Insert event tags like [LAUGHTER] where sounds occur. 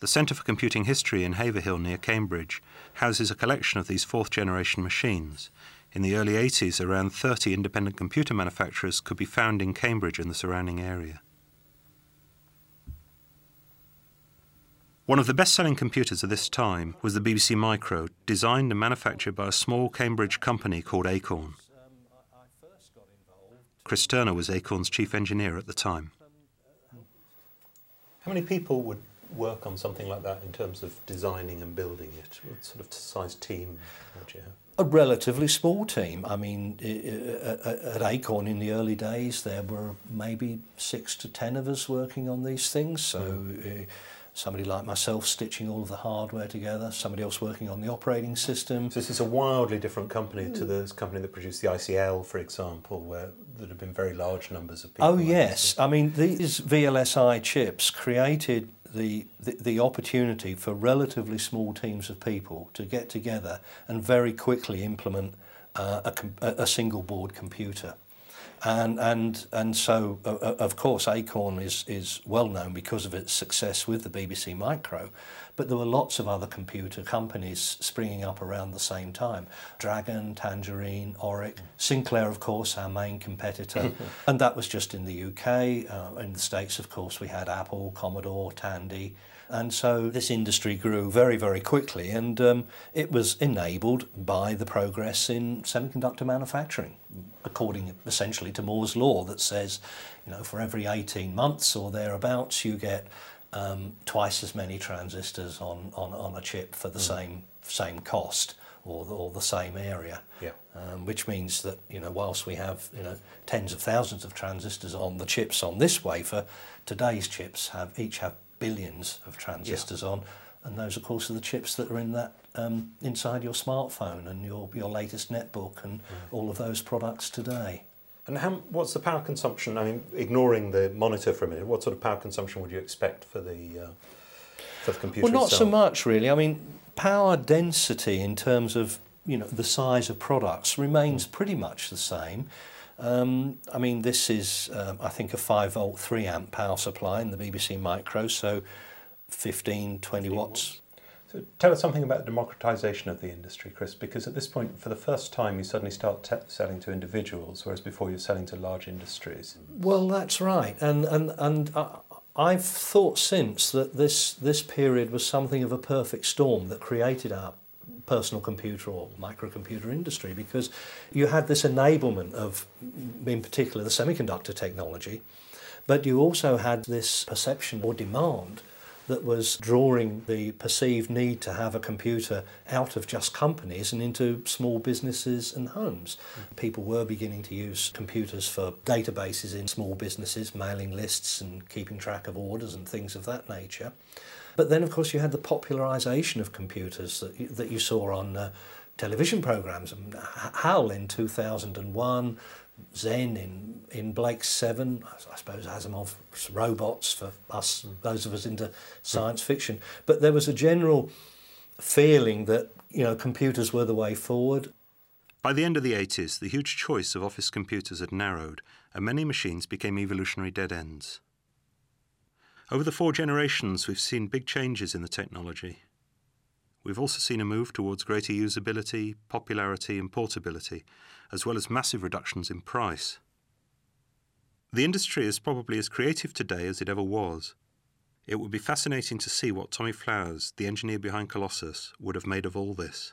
The Centre for Computing History in Haverhill near Cambridge houses a collection of these fourth generation machines. In the early 80s, around 30 independent computer manufacturers could be found in Cambridge and the surrounding area. One of the best selling computers of this time was the BBC Micro, designed and manufactured by a small Cambridge company called Acorn. Chris Turner was Acorn's chief engineer at the time. How many people would work on something like that in terms of designing and building it? What sort of size team would you have? A relatively small team. I mean, at Acorn in the early days, there were maybe six to ten of us working on these things. So. Mm somebody like myself stitching all of the hardware together, somebody else working on the operating system. So this is a wildly different company to the company that produced the ICL, for example, where there have been very large numbers of people. Oh yes, I mean these VLSI chips created the, the, the opportunity for relatively small teams of people to get together and very quickly implement uh, a, a single board computer. And, and, and so, uh, of course, Acorn is, is well known because of its success with the BBC Micro, but there were lots of other computer companies springing up around the same time. Dragon, Tangerine, Oric, Sinclair, of course, our main competitor. [LAUGHS] and that was just in the UK. Uh, in the States, of course, we had Apple, Commodore, Tandy. And so this industry grew very, very quickly, and um, it was enabled by the progress in semiconductor manufacturing, according essentially to Moore's law that says, you know, for every 18 months or thereabouts, you get um, twice as many transistors on, on, on a chip for the mm. same same cost or the, or the same area. Yeah. Um, which means that you know whilst we have you know tens of thousands of transistors on the chips on this wafer, today's chips have each have billions of transistors yeah. on, and those, of course, are the chips that are in that um, inside your smartphone and your your latest netbook and mm. all of those products today. And how, what's the power consumption? I mean, ignoring the monitor for a minute, what sort of power consumption would you expect for the uh, for the computer? Well, not itself? so much really. I mean, power density in terms of you know the size of products remains pretty much the same. Um, I mean, this is, um, I think, a 5 volt 3 amp power supply in the BBC Micro, so 15, 20 watts. So tell us something about the democratization of the industry, Chris, because at this point, for the first time, you suddenly start selling to individuals, whereas before you're selling to large industries. Well, that's right. And, and, and uh, I've thought since that this, this period was something of a perfect storm that created our personal computer or microcomputer industry because you had this enablement of, in particular, the semiconductor technology, but you also had this perception or demand that was drawing the perceived need to have a computer out of just companies and into small businesses and homes. People were beginning to use computers for databases in small businesses, mailing lists and keeping track of orders and things of that nature. But then, of course, you had the popularisation of computers that you, that you saw on uh, television programmes. HAL in 2001, Zen in, in Blake's 7, I suppose Asimov's robots for us, those of us into science fiction. But there was a general feeling that you know computers were the way forward. By the end of the 80s, the huge choice of office computers had narrowed, and many machines became evolutionary dead ends. Over the four generations, we've seen big changes in the technology. We've also seen a move towards greater usability, popularity, and portability, as well as massive reductions in price. The industry is probably as creative today as it ever was. It would be fascinating to see what Tommy Flowers, the engineer behind Colossus, would have made of all this.